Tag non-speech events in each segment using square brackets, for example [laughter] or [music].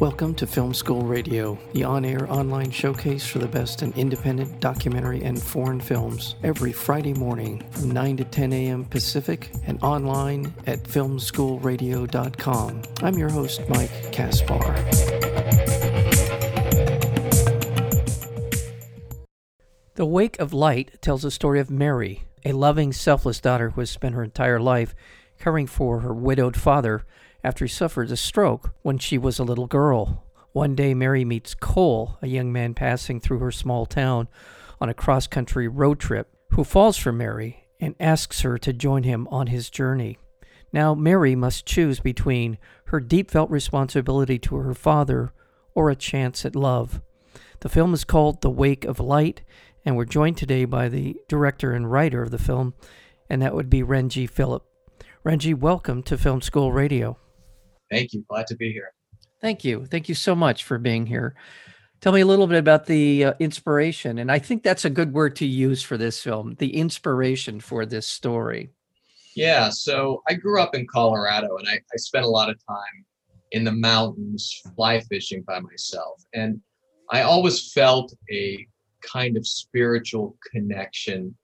Welcome to Film School Radio, the on air online showcase for the best in independent documentary and foreign films, every Friday morning from 9 to 10 a.m. Pacific and online at filmschoolradio.com. I'm your host, Mike Kaspar. The Wake of Light tells the story of Mary, a loving, selfless daughter who has spent her entire life caring for her widowed father after he suffered a stroke when she was a little girl. One day, Mary meets Cole, a young man passing through her small town on a cross country road trip, who falls for Mary and asks her to join him on his journey. Now, Mary must choose between her deep felt responsibility to her father or a chance at love. The film is called The Wake of Light, and we're joined today by the director and writer of the film, and that would be Renji Philip. Renji, welcome to Film School Radio. Thank you. Glad to be here. Thank you. Thank you so much for being here. Tell me a little bit about the uh, inspiration. And I think that's a good word to use for this film the inspiration for this story. Yeah. So I grew up in Colorado and I, I spent a lot of time in the mountains fly fishing by myself. And I always felt a kind of spiritual connection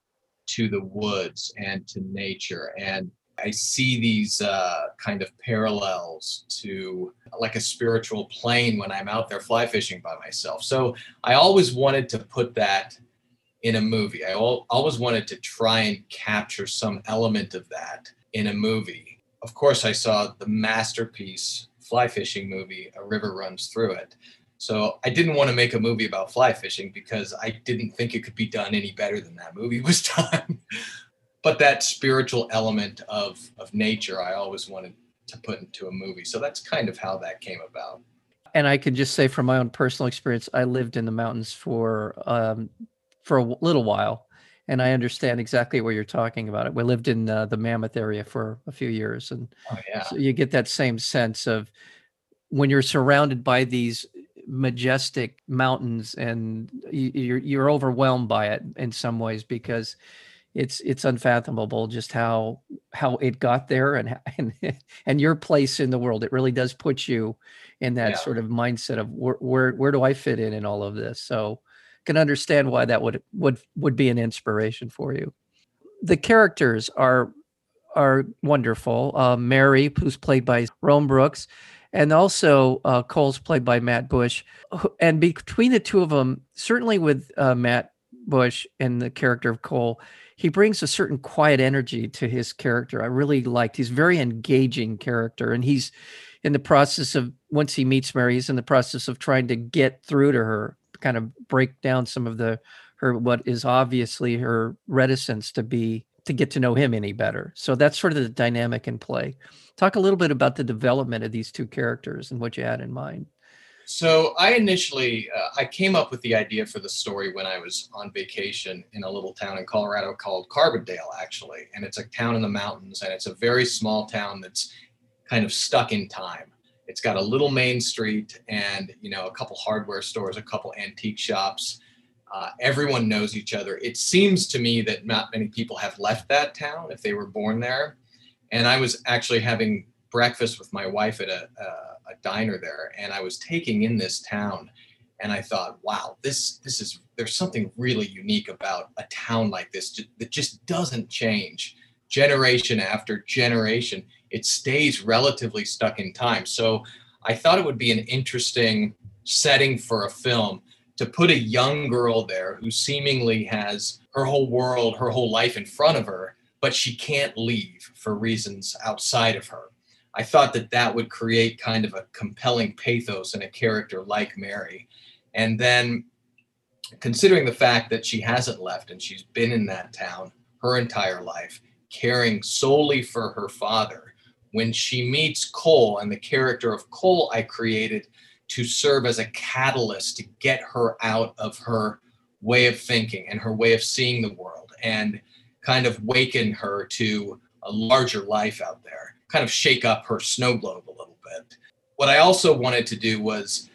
to the woods and to nature. And I see these uh, kind of parallels to like a spiritual plane when I'm out there fly fishing by myself. So I always wanted to put that in a movie. I always wanted to try and capture some element of that in a movie. Of course, I saw the masterpiece fly fishing movie, A River Runs Through It. So I didn't want to make a movie about fly fishing because I didn't think it could be done any better than that movie [laughs] was done but that spiritual element of of nature I always wanted to put into a movie. So that's kind of how that came about. And I can just say from my own personal experience, I lived in the mountains for um, for a little while, and I understand exactly what you're talking about. It. We lived in uh, the Mammoth area for a few years, and oh, yeah. so you get that same sense of when you're surrounded by these majestic mountains, and you're you're overwhelmed by it in some ways because it's it's unfathomable just how how it got there and [laughs] and and your place in the world. It really does put you in that yeah. sort of mindset of where, where where do i fit in in all of this? So can understand why that would would would be an inspiration for you. The characters are are wonderful. Uh, mary who's played by rome brooks and also uh, cole's played by matt bush. And between the two of them certainly with uh, matt bush and the character of cole he brings a certain quiet energy to his character. I really liked. He's very engaging character, and he's in the process of once he meets Mary, he's in the process of trying to get through to her, kind of break down some of the her what is obviously her reticence to be to get to know him any better. So that's sort of the dynamic in play. Talk a little bit about the development of these two characters and what you had in mind. So I initially uh, I came up with the idea for the story when I was on vacation in a little town in Colorado called Carbondale actually, and it's a town in the mountains and it's a very small town that's kind of stuck in time. It's got a little main street and you know a couple hardware stores, a couple antique shops. Uh, everyone knows each other. It seems to me that not many people have left that town if they were born there. And I was actually having breakfast with my wife at a, a, a diner there, and I was taking in this town, and I thought, wow, this this is there's something really unique about a town like this that just doesn't change generation after generation. It stays relatively stuck in time. So I thought it would be an interesting setting for a film to put a young girl there who seemingly has her whole world, her whole life in front of her, but she can't leave for reasons outside of her. I thought that that would create kind of a compelling pathos in a character like Mary. And then considering the fact that she hasn't left and she's been in that town her entire life, caring solely for her father, when she meets Cole and the character of Cole I created to serve as a catalyst to get her out of her way of thinking and her way of seeing the world and kind of waken her to a larger life out there kind of shake up her snow globe a little bit. What I also wanted to do was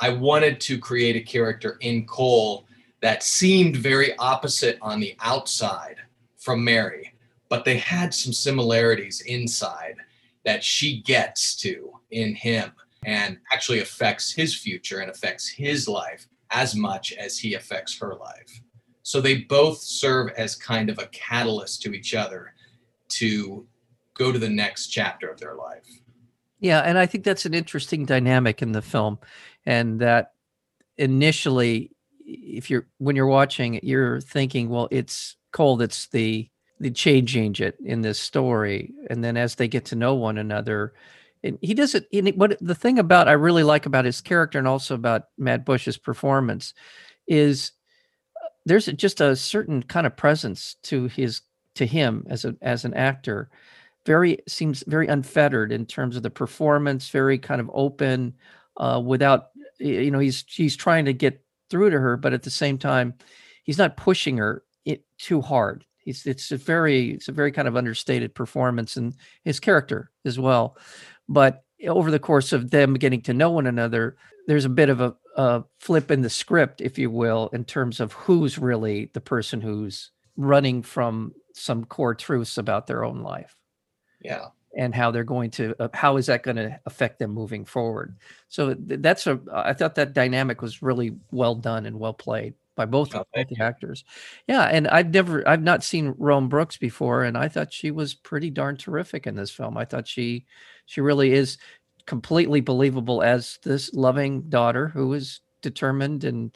I wanted to create a character in Cole that seemed very opposite on the outside from Mary, but they had some similarities inside that she gets to in him. and actually affects his future and affects his life as much as he affects her life. So they both serve as kind of a catalyst to each other to go to the next chapter of their life. Yeah, and I think that's an interesting dynamic in the film, and that initially, if you're when you're watching it, you're thinking, well, it's Cole that's the the change agent in this story, and then as they get to know one another, and he doesn't. And what the thing about I really like about his character and also about Matt Bush's performance is uh, there's just a certain kind of presence to his to him as a as an actor very seems very unfettered in terms of the performance very kind of open uh, without you know he's he's trying to get through to her but at the same time he's not pushing her it too hard. He's it's a very it's a very kind of understated performance and his character as well. But over the course of them getting to know one another there's a bit of a, a flip in the script if you will in terms of who's really the person who's running from some core truths about their own life yeah. and how they're going to uh, how is that going to affect them moving forward. So th- that's a i thought that dynamic was really well done and well played by both, Oh, both the actors. Yeah and i've never i've not seen rome brooks before and i thought she was pretty darn terrific in this film. I thought she she really is completely believable as this loving daughter who is determined and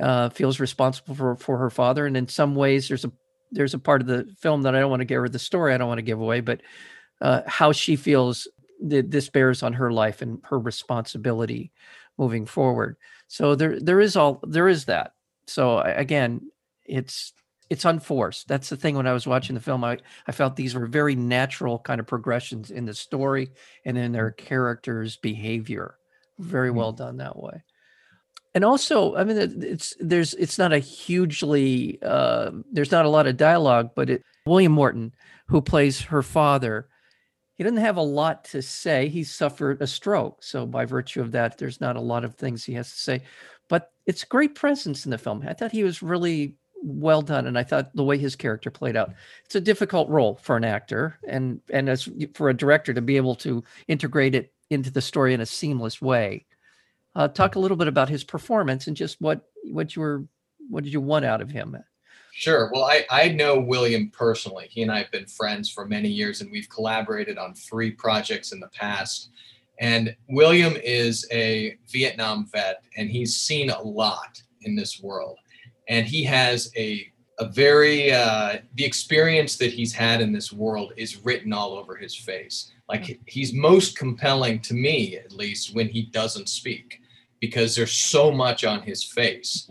uh, feels responsible for for her father. And in some ways there's a there's a part of the film that i don't want to give her the story i don't want to give away but uh, how she feels that this bears on her life and her responsibility moving forward. So there there is all there is that. So again, it's it's unforced. That's the thing when I was watching the film I I felt these were very natural kind of progressions in the story and in their characters' behavior. Very Mm. well done that way. And also, I mean it's there's it's not a hugely uh there's not a lot of dialogue, but it William Morton who plays her father he doesn't have a lot to say. He suffered a stroke. So, by virtue of that, there's not a lot of things he has to say. But it's great presence in the film. I thought he was really well done. And I thought the way his character played out, it's a difficult role for an actor and, and as for a director to be able to integrate it into the story in a seamless way. Uh, talk a little bit about his performance and just what, what you were, what did you want out of him? Sure. Well, I, I know William personally. He and I have been friends for many years, and we've collaborated on three projects in the past. And William is a Vietnam vet, and he's seen a lot in this world. And he has a a very uh, the experience that he's had in this world is written all over his face. Like he's most compelling to me, at least, when he doesn't speak, because there's so much on his face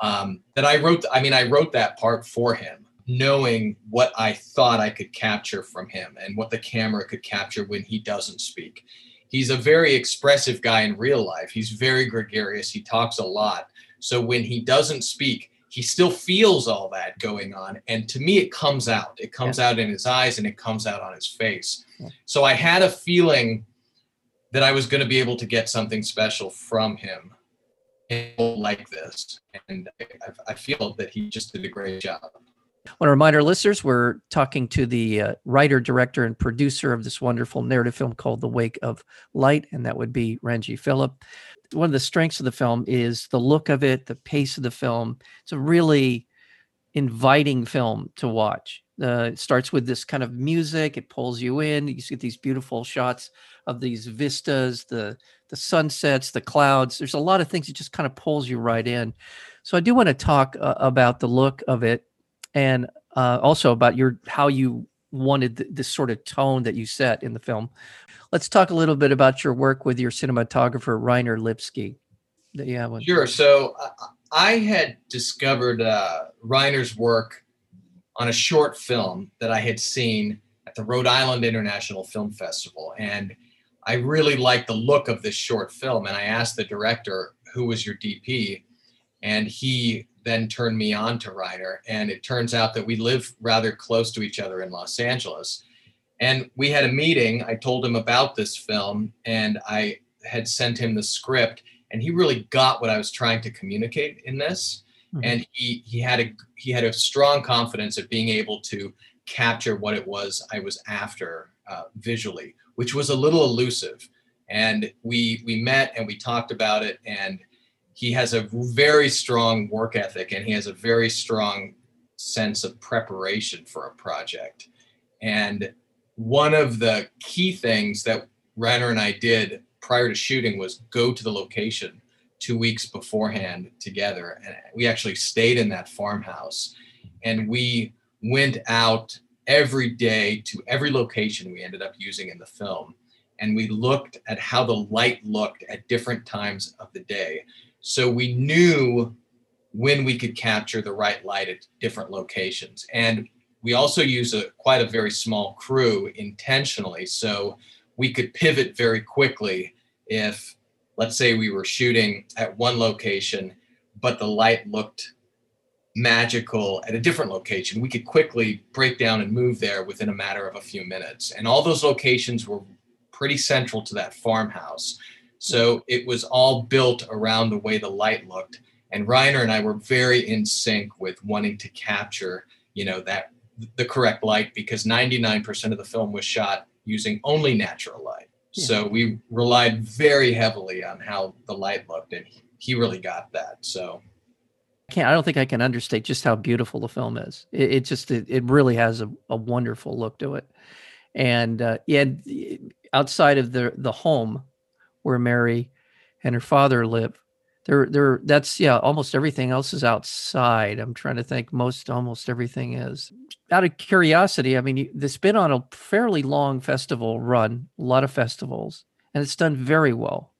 um, that I wrote. I mean, I wrote that part for him, knowing what I thought I could capture from him and what the camera could capture when he doesn't speak. He's a very expressive guy in real life. He's very gregarious. He talks a lot. So when he doesn't speak, he still feels all that going on. And to me, it comes out. It comes out in his eyes and it comes out on his face. Yeah. So I had a feeling that I was going to be able to get something special from him like this. And I, I feel that he just did a great job. I want to remind our listeners we're talking to the uh, writer, director, and producer of this wonderful narrative film called The Wake of Light, and that would be Renji Philip. One of the strengths of the film is the look of it, the pace of the film. It's a really inviting film to watch. Uh, it starts with this kind of music, it pulls you in. You see these beautiful shots of these vistas, the the sunsets, the clouds. There's a lot of things that just kind of pulls you right in. So I do want to talk uh, about the look of it and uh, also about your how you wanted th- this sort of tone that you set in the film. Let's talk a little bit about your work with your cinematographer Reiner Lipsky. Have one. Sure. So I had discovered uh, Reiner's work on a short film that I had seen at the Rhode Island International Film Festival, and I really liked the look of this short film. And I asked the director, "Who was your DP?" And he then turned me on to Reiner. And it turns out that we live rather close to each other in Los Angeles. And we had a meeting. I told him about this film, and I had sent him the script and he really got what I was trying to communicate in this. Mhm. And he he had a he had a strong confidence of being able to capture what it was I was after uh, visually, which was a little elusive. and we we met and we talked about it and he has a very strong work ethic and he has a very strong sense of preparation for a project and one of the key things that Reiner and I did prior to shooting was go to the location two weeks beforehand together and we actually stayed in that farmhouse and we went out every day to every location we ended up using in the film and we looked at how the light looked at different times of the day. So we knew when we could capture the right light at different locations. And we also use a quite a very small crew intentionally so we could pivot very quickly if let's say we were shooting at one location but the light looked magical at a different location we could quickly break down and move there within a matter of a few minutes and all those locations were pretty central to that farmhouse. So it was all built around the way the light looked. And Reiner and I were very in sync with wanting to capture, you know, that the correct light because 99% of the film was shot using only natural light. Yeah. So we relied very heavily on how the light looked and he really got that. So can't I don't think I can understate just how beautiful the film is. It, it just it, it really has a, a wonderful look to it. And uh, yeah, outside of the the home where Mary and her father live. There, there. That's yeah. Almost everything else is outside. I'm trying to think. Most, almost everything is. Out of curiosity, I mean, this been on a fairly long festival run, a lot of festivals, and it's done very well.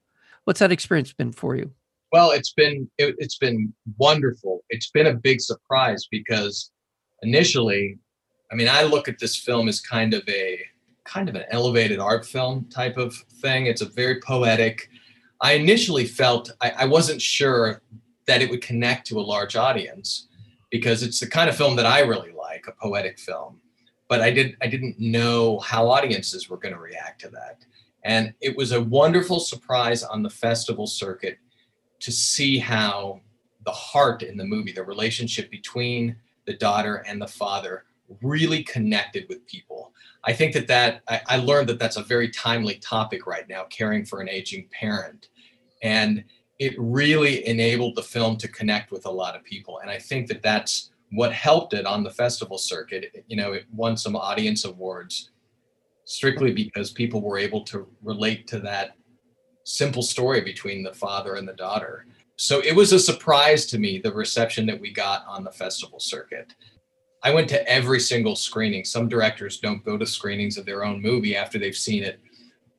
What's that experience been for you? Well, it's been it, it's been wonderful. It's been a big surprise because initially, I mean, I look at this film as kind of a kind of an elevated art film type of thing. It's a very poetic. I initially felt I, I wasn't sure that it would connect to a large audience because it's the kind of film that I really like, a poetic film. But I did I didn't know how audiences were going to react to that. And it was a wonderful surprise on the festival circuit to see how the heart in the movie, the relationship between the daughter and the father really connected with people. I think that that I, I, learned that that's a very timely topic right now, caring for an aging parent, and it really enabled the film to connect with a lot of people. And I think that that's what helped it on the festival circuit. You know, it won some audience awards strictly because people were able to relate to that simple story between the father and the daughter. So it was a surprise to me the reception that we got on the festival circuit. I went to every single screening. Some directors don't go to screenings of their own movie after they've seen it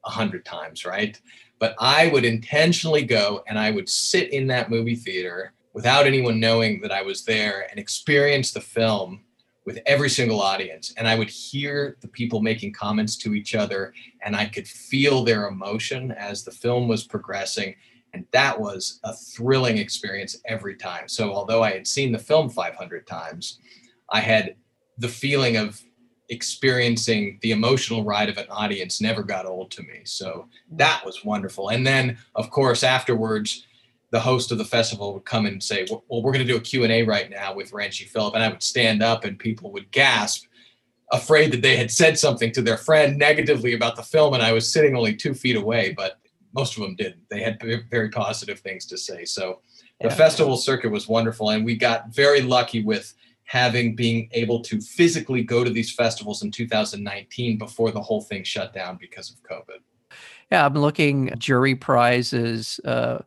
a hundred times, right? But I would intentionally go and I would sit in that movie theater without anyone knowing that I was there and experience the film with every single audience. And I would hear the people making comments to each other and I could feel their emotion as the film was progressing. And that was a thrilling experience every time. So, although I had seen the film 500 times, I had the feeling of experiencing the emotional ride of an audience never got old to me. So that was wonderful. And then, of course, afterwards, the host of the festival would come and say, "Well, we're going to do a Q and A right now with Renji Philip," and I would stand up, and people would gasp, afraid that they had said something to their friend negatively about the film, and I was sitting only two feet away, but most of them didn't. They had very positive things to say. So the yeah. festival circuit was wonderful, and we got very lucky with having being able to physically go to these festivals in 2019 before the whole thing shut down because of COVID. Yeah, I'm looking jury prizes, uh,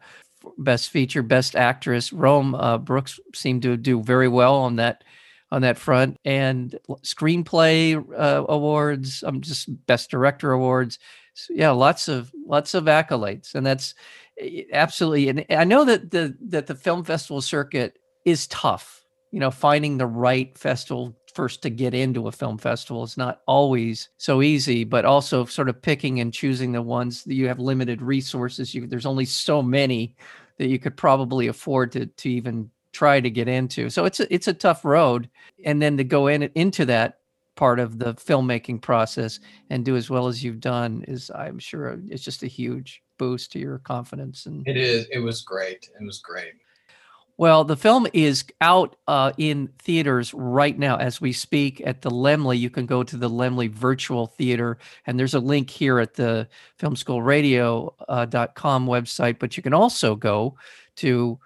best feature, best actress. Rome uh, Brooks seemed to do very well on that on that front, and screenplay uh, awards. I'm um, just best director awards. So, yeah, lots of lots of accolades, and that's eh, absolutely. And I know that the that the film festival circuit is tough you know, finding the right festival first to get into a film festival is not always so easy, but also sort of picking and choosing the ones that you have limited resources. You, there's only so many that you could probably afford to to even try to get into. So it's a, it's a tough road, and then to go in into that part of the filmmaking process and do as well as you've done is, I'm sure, it's just a huge boost to your confidence. And it is. It was great. It was great. Well, the film is out uh, in theaters right now as we speak at the Laemmle. You can go to the Laemmle Virtual Theater, and there's a link here at the filmschoolradio.com uh, website. But you can also go to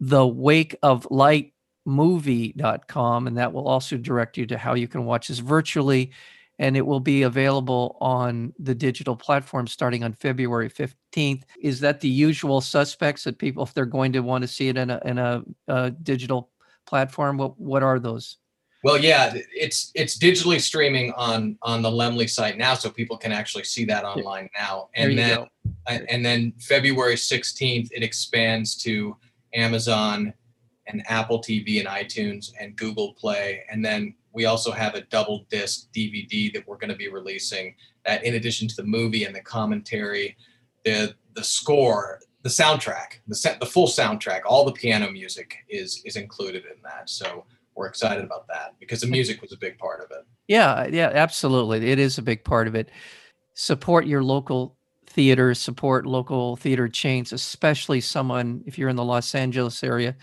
the Wake of Light movie.com and that will also direct you to how you can watch this virtually and it will be available on the digital platform starting on February 15th. Is that the usual suspects that people, if they're going to want to see it in a, in a, a digital platform, what, what are those? Well, yeah, it's it's digitally streaming on on the Laemmle site now, so people can actually see that online now. And then go. and then February 16th, it expands to Amazon and Apple TV and iTunes and Google Play, and then we also have a double disc DVD that we're going to be releasing. That, in addition to the movie and the commentary, the the score, the soundtrack, the set, the full soundtrack, all the piano music is is included in that. So we're excited about that because the music was a big part of it. Yeah, yeah, absolutely. It is a big part of it. Support your local theaters, support local theater chains, especially someone if you're in the Los Angeles area,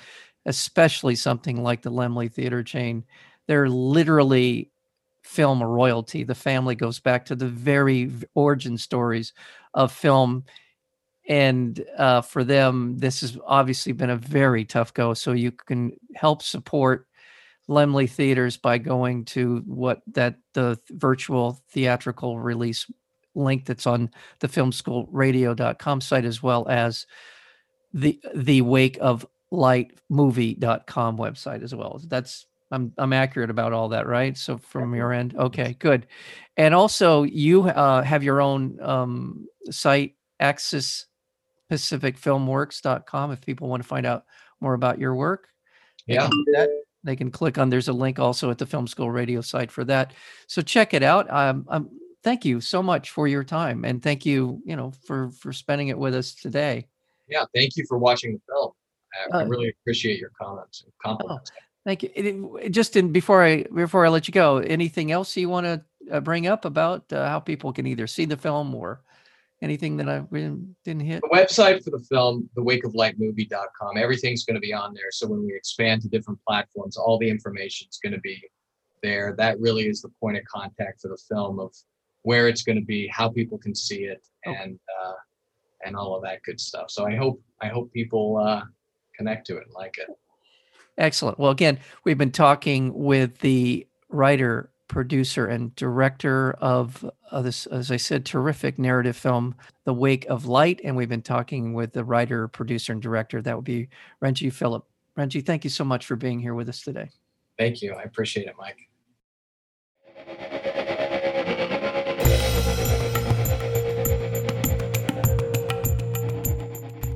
especially something like the Laemmle Theater chain they're literally film royalty. The family goes back to the very origin stories of film. And uh, for them, this has obviously been a very tough go. So you can help support Laemmle theaters by going to what that the virtual theatrical release link that's on the filmschoolradio.com site as well as the the wake of light movie.com website as well. That's I'm I'm accurate about all that, right? So from your end, okay, good. And also, you uh, have your own um, site, Axis Pacific Filmworks.com. If people want to find out more about your work, yeah, that, they can click on. There's a link also at the Film School Radio site for that. So check it out. Um, um, thank you so much for your time, and thank you, you know, for for spending it with us today. Yeah, thank you for watching the film. I, uh, I really appreciate your comments and oh, compliments. Oh, Thank you. It, just in before I before I let you go, anything else you want to uh, bring up about uh, how people can either see the film or anything that I didn't hit? The website for the film, thewakeoflightmovie.com, everything's going to be on there. So when we expand to different platforms, all the information is going to be there. That really is the point of contact for the film of where it's going to be, how people can see it, okay. and uh, and all of that good stuff. So I hope I hope people uh, connect to it and like it. Excellent. Well, again, we've been talking with the writer, producer, and director of this, as I said, terrific narrative film, The Wake of Light. And we've been talking with the writer, producer, and director. That would be Renji Philip. Renji, thank you so much for being here with us today. Thank you. I appreciate it, Mike.